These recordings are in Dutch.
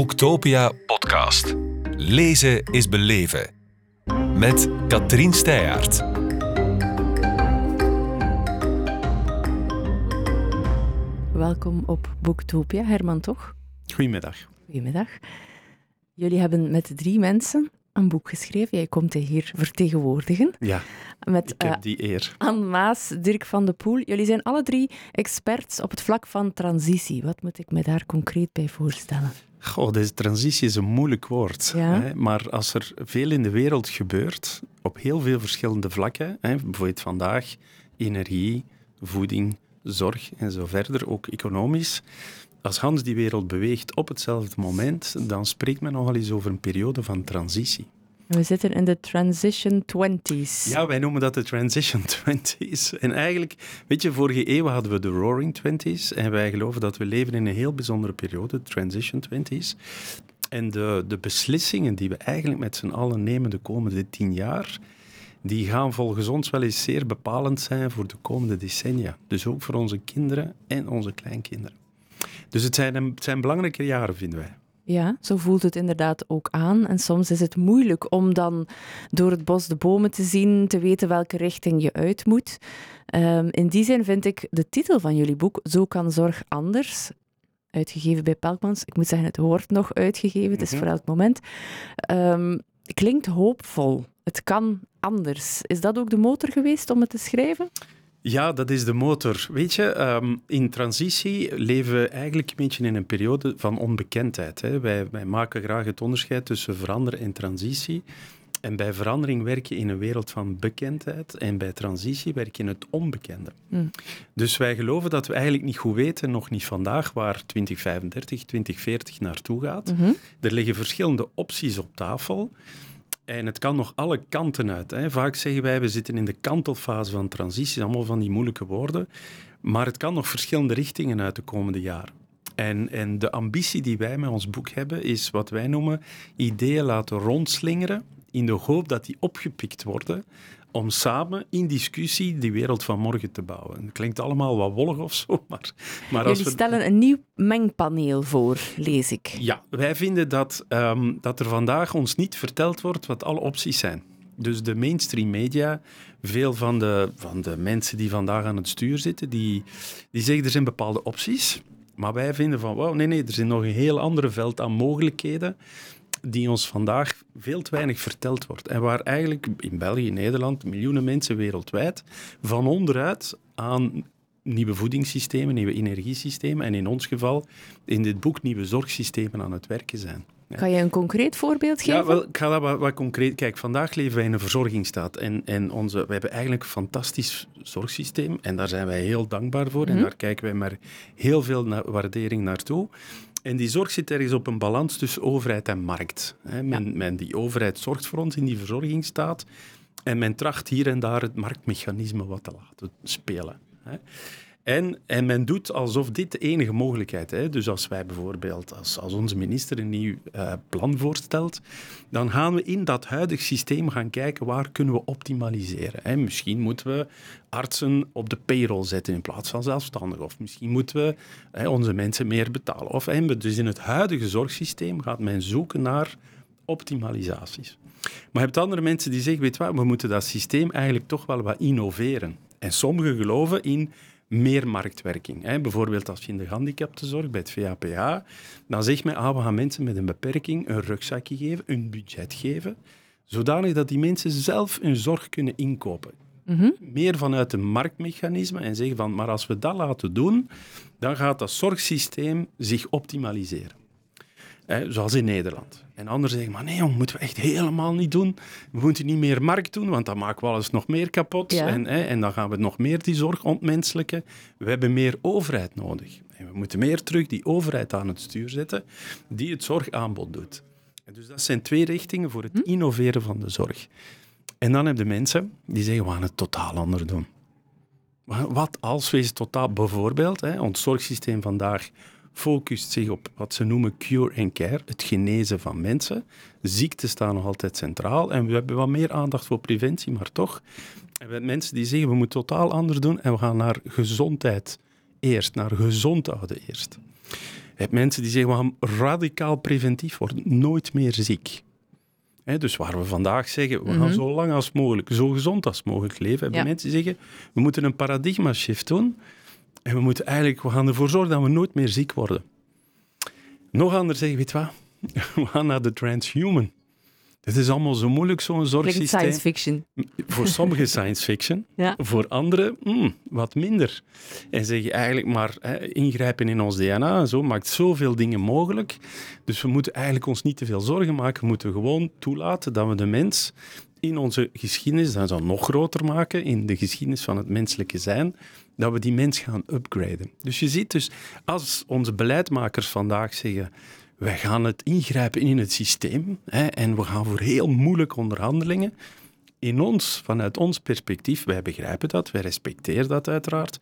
Boektopia podcast. Lezen is beleven. Met Katrien Steyaert. Welkom op Boektopia, Herman toch? Goedemiddag. Goedemiddag. Jullie hebben met drie mensen een boek geschreven. Jij komt hier vertegenwoordigen. Ja, Met ik heb eh, die eer. Anne Maas, Dirk van de Poel. Jullie zijn alle drie experts op het vlak van transitie. Wat moet ik me daar concreet bij voorstellen? Goh, deze transitie is een moeilijk woord. Ja. Hè? Maar als er veel in de wereld gebeurt, op heel veel verschillende vlakken, hè? bijvoorbeeld vandaag energie, voeding, zorg en zo verder, ook economisch. Als Hans die wereld beweegt op hetzelfde moment, dan spreekt men nogal eens over een periode van transitie. We zitten in de transition 20s. Ja, wij noemen dat de Transition Twenties. En eigenlijk, weet je, vorige eeuw hadden we de Roaring Twenties. En wij geloven dat we leven in een heel bijzondere periode, de Transition Twenties. En de, de beslissingen die we eigenlijk met z'n allen nemen de komende tien jaar, die gaan volgens ons wel eens zeer bepalend zijn voor de komende decennia. Dus ook voor onze kinderen en onze kleinkinderen. Dus het zijn, het zijn belangrijke jaren, vinden wij. Ja, zo voelt het inderdaad ook aan. En soms is het moeilijk om dan door het bos de bomen te zien, te weten welke richting je uit moet. Ehm, in die zin vind ik de titel van jullie boek, Zo kan zorg anders, uitgegeven bij Pelkmans. Ik moet zeggen, het wordt nog uitgegeven, het is Mhm. voor elk moment. Ehm, klinkt hoopvol. Het kan anders. Is dat ook de motor geweest om het te schrijven? Ja, dat is de motor. Weet je, ehm, in transitie leven we eigenlijk een beetje in een periode van onbekendheid. Hè. Wij, wij maken graag het onderscheid tussen veranderen en transitie. En bij verandering werk je in een wereld van bekendheid en bij transitie werk je in het onbekende. Hmm. Dus wij geloven dat we eigenlijk niet goed weten, nog niet vandaag, waar 2035, 2040 naartoe gaat. Mhm. Er liggen verschillende opties op tafel. En het kan nog alle kanten uit. Hè. Vaak zeggen wij, we zitten in de kantelfase van transitie, allemaal van die moeilijke woorden. Maar het kan nog verschillende richtingen uit de komende jaren. En, en de ambitie die wij met ons boek hebben, is wat wij noemen ideeën laten rondslingeren, in de hoop dat die opgepikt worden, om samen in discussie die wereld van morgen te bouwen. Het klinkt allemaal wat wollig of zo, maar, maar als Jullie we... stellen een nieuw mengpaneel voor, lees ik. Ja, wij vinden dat, ehm, dat er vandaag ons niet verteld wordt wat alle opties zijn. Dus de mainstream media, veel van de, van de mensen die vandaag aan het stuur zitten, die, die zeggen er zijn bepaalde opties. Maar wij vinden van, wauw, nee, nee, er is nog een heel ander veld aan mogelijkheden die ons vandaag veel te weinig verteld wordt. En waar eigenlijk in België, Nederland, miljoenen mensen wereldwijd van onderuit aan nieuwe voedingssystemen, nieuwe energiesystemen en in ons geval in dit boek nieuwe zorgsystemen aan het werken zijn. Ja. Kan je een concreet voorbeeld geven? Ja, wel, ik ga dat wat, wat concreet... Kijk, vandaag leven wij in een verzorgingsstaat en, en onze, we hebben eigenlijk een fantastisch zorgsysteem en daar zijn wij heel dankbaar voor Mhm. en daar kijken wij met heel veel na- waardering naartoe. En die zorg zit ergens op een balans tussen overheid en markt. Hè. Men, men, die overheid zorgt voor ons in die verzorgingsstaat en men tracht hier en daar het marktmechanisme wat te laten spelen. Hè. En, en men doet alsof dit de enige mogelijkheid is. Dus als wij bijvoorbeeld, als, als onze minister een nieuw eh, plan voorstelt, dan gaan we in dat huidige systeem gaan kijken waar kunnen we optimaliseren. Hè. Misschien moeten we artsen op de payroll zetten in plaats van zelfstandigen. Of misschien moeten we hè, onze mensen meer betalen. Of, hè, dus in het huidige zorgsysteem gaat men zoeken naar optimalisaties. Maar je hebt andere mensen die zeggen, weet wat, we moeten dat systeem eigenlijk toch wel wat innoveren. En sommigen geloven in meer marktwerking. Hè. Bijvoorbeeld als je in de gehandicaptenzorg bij het VAPH, dan zegt men, ah, we gaan mensen met een beperking een rugzakje geven, een budget geven, zodanig dat die mensen zelf hun zorg kunnen inkopen. Mhm. Meer vanuit een marktmechanisme en zeggen van, maar als we dat laten doen, dan gaat dat zorgsysteem zich optimaliseren. Hè, zoals in Nederland. En anderen zeggen, maar nee jong, moeten we echt helemaal niet doen. We moeten niet meer markt doen, want dan maken we alles nog meer kapot. Ja. En, hè, en dan gaan we nog meer die zorg ontmenselijken. We hebben meer overheid nodig. En we moeten meer terug die overheid aan het stuur zetten, die het zorgaanbod doet. En dus dat zijn twee richtingen voor het innoveren van de zorg. En dan heb je mensen die zeggen, we gaan het totaal anders doen. Wat als we eens totaal... Bijvoorbeeld, hè, ons zorgsysteem vandaag focust zich op wat ze noemen cure and care, het genezen van mensen. Ziekten staan nog altijd centraal en we hebben wat meer aandacht voor preventie, maar toch. En we hebben mensen die zeggen, we moeten totaal anders doen en we gaan naar gezondheid eerst, naar gezond houden eerst. Je hebt mensen die zeggen, we gaan radicaal preventief worden, nooit meer ziek. Dus waar we vandaag zeggen, we gaan Mhm. zo lang als mogelijk, zo gezond als mogelijk leven, hebben Ja. mensen die zeggen, we moeten een paradigma shift doen en we moeten eigenlijk, we gaan ervoor zorgen dat we nooit meer ziek worden. Nog anders zeggen, weet je wat, we gaan naar de transhuman. Het is allemaal zo moeilijk, zo'n zorgsysteem. science fiction. Voor sommigen science fiction, Ja. voor anderen mm, wat minder. En zeg je eigenlijk maar hè, ingrijpen in ons DNA en zo maakt zoveel dingen mogelijk. Dus we moeten eigenlijk ons niet te veel zorgen maken. We moeten gewoon toelaten dat we de mens in onze geschiedenis, dat zal nog groter maken, in de geschiedenis van het menselijke zijn, dat we die mens gaan upgraden. Dus je ziet dus, als onze beleidmakers vandaag zeggen, wij gaan het ingrijpen in het systeem hè, en we gaan voor heel moeilijke onderhandelingen, in ons, vanuit ons perspectief, wij begrijpen dat, wij respecteren dat uiteraard,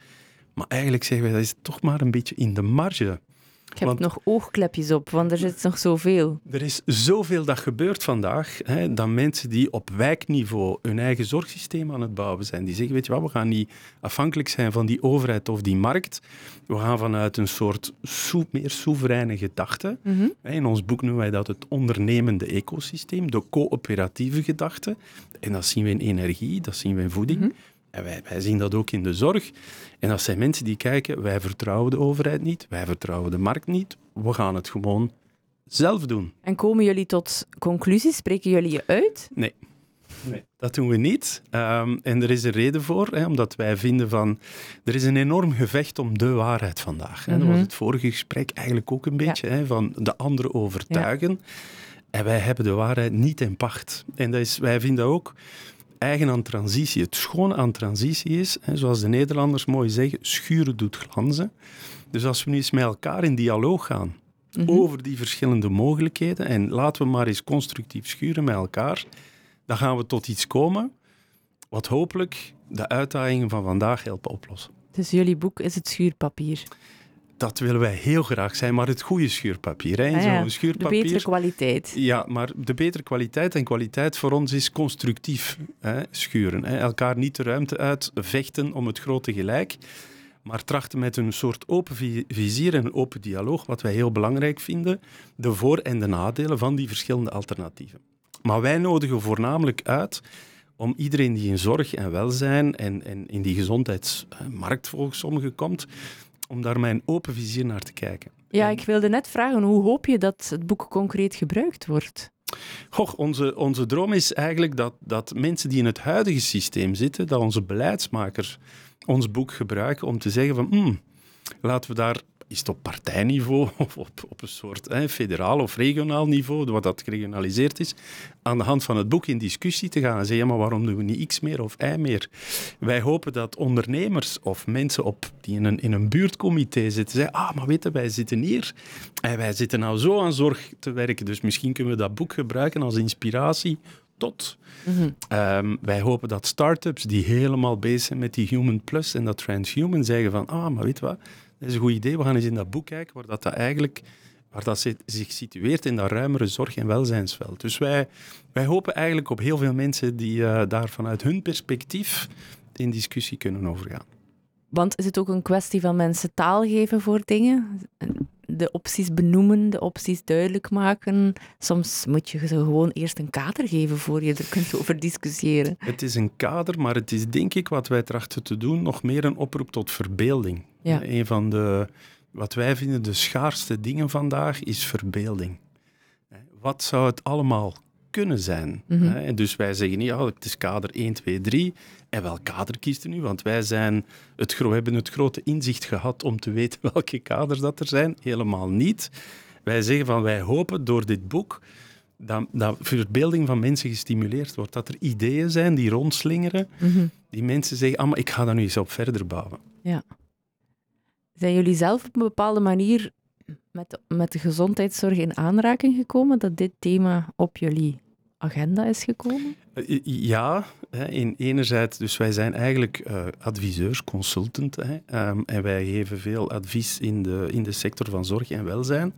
maar eigenlijk zeggen wij, dat is toch maar een beetje in de marge. Hebt Want- nog oogklepjes op, want er zit nog zoveel. Er is zoveel dat gebeurt vandaag, hè, dat mensen die op wijkniveau hun eigen zorgsysteem aan het bouwen zijn, die zeggen, weet je wat, we gaan niet afhankelijk zijn van die overheid of die markt, we gaan vanuit een soort meer soevereine gedachte, Mhm. In ons boek noemen wij dat het ondernemende ecosysteem, de coöperatieve gedachte. En dat zien we in energie, dat zien we in voeding. Mhm. En wij, wij zien dat ook in de zorg. En dat zijn mensen die kijken, wij vertrouwen de overheid niet, wij vertrouwen de markt niet, we gaan het gewoon zelf doen. En komen jullie tot conclusies? Spreken jullie je uit? Nee. Dat doen we niet. Ehm, en er is een reden voor, hè, omdat wij vinden van... Er is een enorm gevecht om de waarheid vandaag. Hè. Dat was Mhm. het vorige gesprek eigenlijk ook een beetje, hè, van de anderen overtuigen. En wij hebben de waarheid niet in pacht. En dat is, wij vinden ook eigen aan transitie. Het schone aan transitie is, hè, zoals de Nederlanders mooi zeggen, schuren doet glanzen. Dus als we nu eens met elkaar in dialoog gaan Mhm. over die verschillende mogelijkheden en laten we maar eens constructief schuren met elkaar, dan gaan we tot iets komen wat hopelijk de uitdagingen van vandaag helpen oplossen. Dus jullie boek is het schuurpapier. Dat willen wij heel graag zijn, maar het goede schuurpapier. Hè? Ah ja, Zo'n De schuurpapier. betere kwaliteit. Ja, maar de betere kwaliteit en kwaliteit voor ons is constructief hè, schuren. Hè. Elkaar niet de ruimte uit vechten om het grote gelijk, maar trachten met een soort open vi- vizier en open dialoog, wat wij heel belangrijk vinden, de voor- en de nadelen van die verschillende alternatieven. Maar wij nodigen voornamelijk uit om iedereen die in zorg en welzijn en, en in die gezondheidsmarkt volgens sommigen komt, om daar een open vizier naar te kijken. Ja, ik wilde net vragen, hoe hoop je dat het boek concreet gebruikt wordt? Goh, onze, onze droom is eigenlijk dat, dat mensen die in het huidige systeem zitten, dat onze beleidsmakers ons boek gebruiken om te zeggen van, hmm, laten we daar, is het op partijniveau of op, op een soort hè, federaal of regionaal niveau, wat dat geregionaliseerd is, aan de hand van het boek in discussie te gaan en zeggen, ja, maar waarom doen we niet X meer of Y meer? Wij hopen dat ondernemers of mensen op, die in een, in een buurtcomité zitten, zeggen, ah, maar weten, wij zitten hier en wij zitten nou zo aan zorg te werken, dus misschien kunnen we dat boek gebruiken als inspiratie tot. Mhm. Ehm, wij hopen dat start-ups die helemaal bezig zijn met die Human Plus en dat Transhuman zeggen van, ah, maar weet wat, dat is een goed idee, we gaan eens in dat boek kijken waar dat, dat eigenlijk waar dat zich situeert in dat ruimere zorg- en welzijnsveld. Dus wij, wij hopen eigenlijk op heel veel mensen die eh, daar vanuit hun perspectief in discussie kunnen overgaan. Want is het ook een kwestie van mensen taal geven voor dingen? De opties benoemen, de opties duidelijk maken. Soms moet je ze gewoon eerst een kader geven voor je er kunt over discussiëren. Het is een kader, maar het is denk ik wat wij trachten te doen nog meer een oproep tot verbeelding. Ja. Een van de, wat wij vinden de schaarste dingen vandaag is verbeelding. Wat zou het allemaal kunnen zijn? Mhm. Hè, En dus wij zeggen niet, ja, het is kader 1, 2, 3. En welk kader kiest u nu? Want wij zijn het, hebben het grote inzicht gehad om te weten welke kaders dat er zijn. Helemaal niet. Wij zeggen van, wij hopen door dit boek dat, dat verbeelding van mensen gestimuleerd wordt. Dat er ideeën zijn die rondslingeren, Mhm. die mensen zeggen, ah, maar ik ga daar nu eens op verder bouwen. Zijn jullie zelf op een bepaalde manier met de, met de gezondheidszorg in aanraking gekomen dat dit thema op jullie agenda is gekomen? Eh, Ja, in enerzijds, dus wij zijn eigenlijk eh, adviseurs, consultant, ehm, en wij geven veel advies in de, in de sector van zorg en welzijn.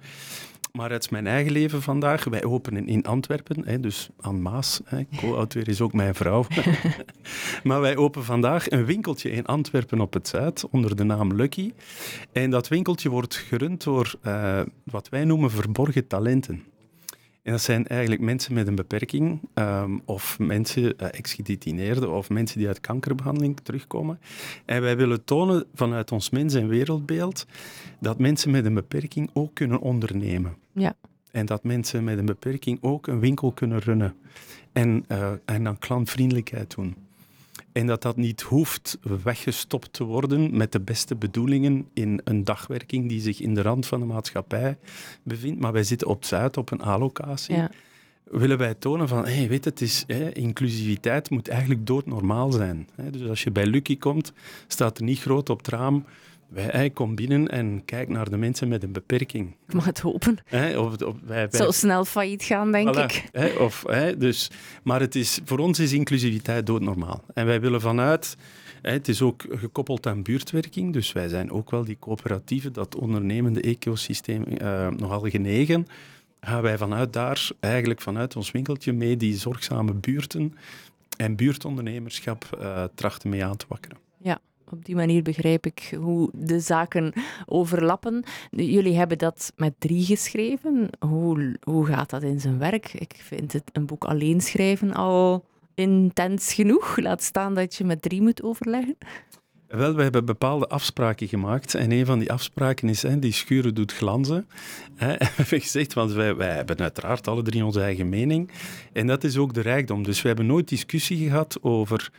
Maar uit mijn eigen leven vandaag, wij openen in Antwerpen, hè, dus aan Maas. Co-auteur is ook mijn vrouw. maar wij openen vandaag een winkeltje in Antwerpen op het Zuid onder de naam Lucky. En dat winkeltje wordt gerund door uh, wat wij noemen verborgen talenten. En dat zijn eigenlijk mensen met een beperking, um, of mensen, uh, ex-gedetineerden, of mensen die uit kankerbehandeling terugkomen. En wij willen tonen vanuit ons mens- en wereldbeeld dat mensen met een beperking ook kunnen ondernemen. Ja. En dat mensen met een beperking ook een winkel kunnen runnen. En, uh, en dan klantvriendelijkheid doen. En dat dat niet hoeft weggestopt te worden met de beste bedoelingen in een dagwerking die zich in de rand van de maatschappij bevindt. Maar wij zitten op Zuid, op een A-locatie. Ja. Willen wij tonen van, hey, weet het is, hè, inclusiviteit moet eigenlijk doodnormaal zijn. Hè. Dus als je bij Lucky komt, staat er niet groot op het raam wij kom binnen en kijk naar de mensen met een beperking. Ik mag het hopen. of, of, wij, Zo snel failliet gaan, denk ik. of, dus, maar het is, voor ons is inclusiviteit doodnormaal. En wij willen vanuit... Het is ook gekoppeld aan buurtwerking, dus wij zijn ook wel die coöperatieve, dat ondernemende ecosysteem uh, nogal genegen. Gaan wij vanuit daar, eigenlijk vanuit ons winkeltje, mee die zorgzame buurten en buurtondernemerschap uh, trachten mee aan te wakkeren. Ja, op die manier begrijp ik hoe de zaken overlappen. Jullie hebben dat met drie geschreven. Hoe, hoe gaat dat in zijn werk? Ik vind het een boek alleen schrijven al intens genoeg. Laat staan dat je met drie moet overleggen. Wel, we hebben bepaalde afspraken gemaakt. En een van die afspraken is, hè, die schuren doet glanzen. Hè, we hebben gezegd, want wij, wij hebben uiteraard alle drie onze eigen mening. En dat is ook de rijkdom. Dus we hebben nooit discussie gehad over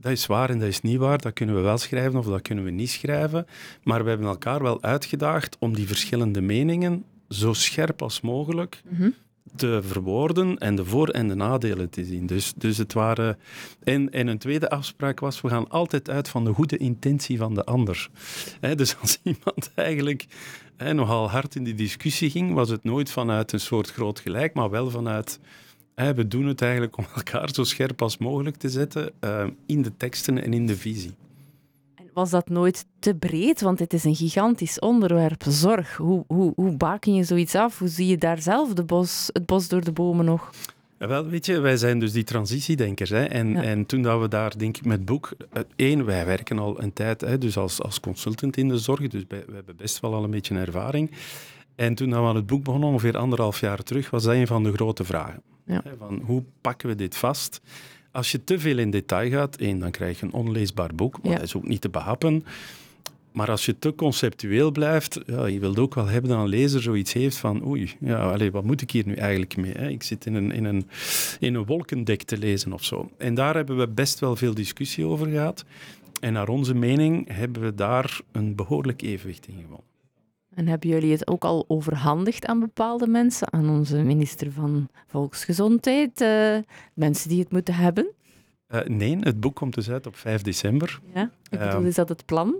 dat is waar en dat is niet waar. Dat kunnen we wel schrijven of dat kunnen we niet schrijven. Maar we hebben elkaar wel uitgedaagd om die verschillende meningen zo scherp als mogelijk mhm. te verwoorden en de voor- en de nadelen te zien. Dus, dus het waren... En, en een tweede afspraak was, we gaan altijd uit van de goede intentie van de ander. dus als iemand eigenlijk nogal hard in die discussie ging, was het nooit vanuit een soort groot gelijk, maar wel vanuit we doen het eigenlijk om elkaar zo scherp als mogelijk te zetten uh, in de teksten en in de visie. En was dat nooit te breed? Want het is een gigantisch onderwerp, zorg. Hoe, hoe, hoe baken je zoiets af? Hoe zie je daar zelf de bos, het bos door de bomen nog? wel, weet je, wij zijn dus die transitiedenkers. Hè. En, en toen dat we daar, denk ik, met het boek... Eén, wij werken al een tijd hè, dus als, als consultant in de zorg, dus we hebben best wel al een beetje ervaring. En toen we aan het boek begonnen, ongeveer anderhalf jaar terug, was dat een van de grote vragen. Ja. Van hoe pakken we dit vast? Als je te veel in detail gaat, één, dan krijg je een onleesbaar boek, maar dat is ook niet te behappen. Maar als je te conceptueel blijft, ja, je wilt ook wel hebben dat een lezer zoiets heeft van oei, ja, allez, wat moet ik hier nu eigenlijk mee? Hè? Ik zit in een, in, een, in een wolkendek te lezen of zo. En daar hebben we best wel veel discussie over gehad. En naar onze mening hebben we daar een behoorlijk evenwicht in gewonnen. En hebben jullie het ook al overhandigd aan bepaalde mensen, aan onze minister van Volksgezondheid, uh, mensen die het moeten hebben? Uh, nee, het boek komt dus uit op 5 december. Ja, ik bedoel, is dat het plan?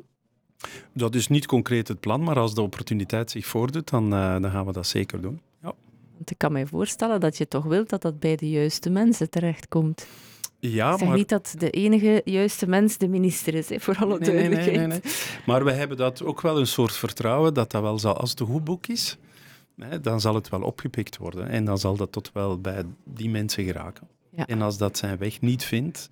Dat is niet concreet het plan, maar als de opportuniteit zich voordoet, dan, uh, dan gaan we dat zeker doen. Ja. Want ik kan me voorstellen dat je toch wilt dat dat bij de juiste mensen terechtkomt. Ja, ik zeg maar... niet dat de enige juiste mens de minister is, hè, voor alle nee, duidelijkheid. Nee, nee, maar we hebben dat ook wel een soort vertrouwen dat dat wel zal, als het een goed boek is, hè, dan zal het wel opgepikt worden. En dan zal dat tot wel bij die mensen geraken. Ja. En als dat zijn weg niet vindt,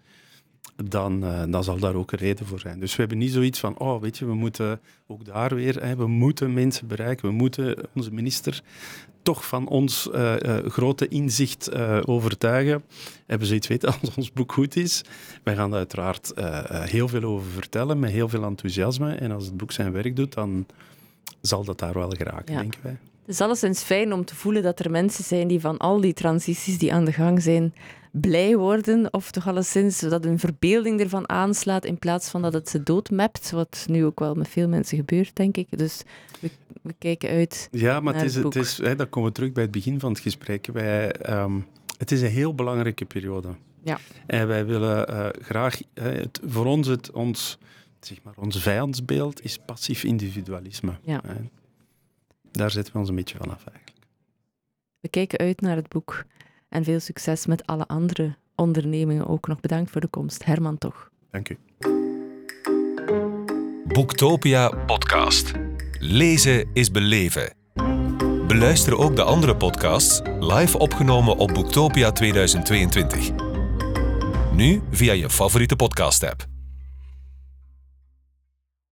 dan, uh, dan zal daar ook een reden voor zijn. Dus we hebben niet zoiets van, oh, weet je, we moeten ook daar weer, hè, we moeten mensen bereiken, we moeten onze minister toch van ons uh, uh, grote inzicht overtuigen. Hebben ze iets weten als ons boek goed is? Wij gaan daar uiteraard heel veel over vertellen, met heel veel enthousiasme. En als het boek zijn werk doet, dan zal dat daar wel geraken, ja. denken wij. Het is alleszins fijn om te voelen dat er mensen zijn die van al die transities die aan de gang zijn, blij worden. Of toch alleszins dat hun verbeelding ervan aanslaat in plaats van dat het ze doodmapt. Wat nu ook wel met veel mensen gebeurt, denk ik. Dus we, we kijken uit. Ja, maar het is, het, het is, hè, dan komen we terug bij het begin van het gesprek. Wij, um, het is een heel belangrijke periode. Ja. En wij willen uh, graag, uh, het, voor ons, het, ons, zeg maar, ons vijandsbeeld is passief individualisme. Ja. Hè. Daar zetten we ons een beetje vanaf eigenlijk. We kijken uit naar het boek. En veel succes met alle andere ondernemingen ook nog. Bedankt voor de komst. Herman toch. Dank u. Boektopia podcast. Lezen is beleven. Beluister ook de andere podcasts live opgenomen op Boektopia 2022. Nu via je favoriete podcast-app.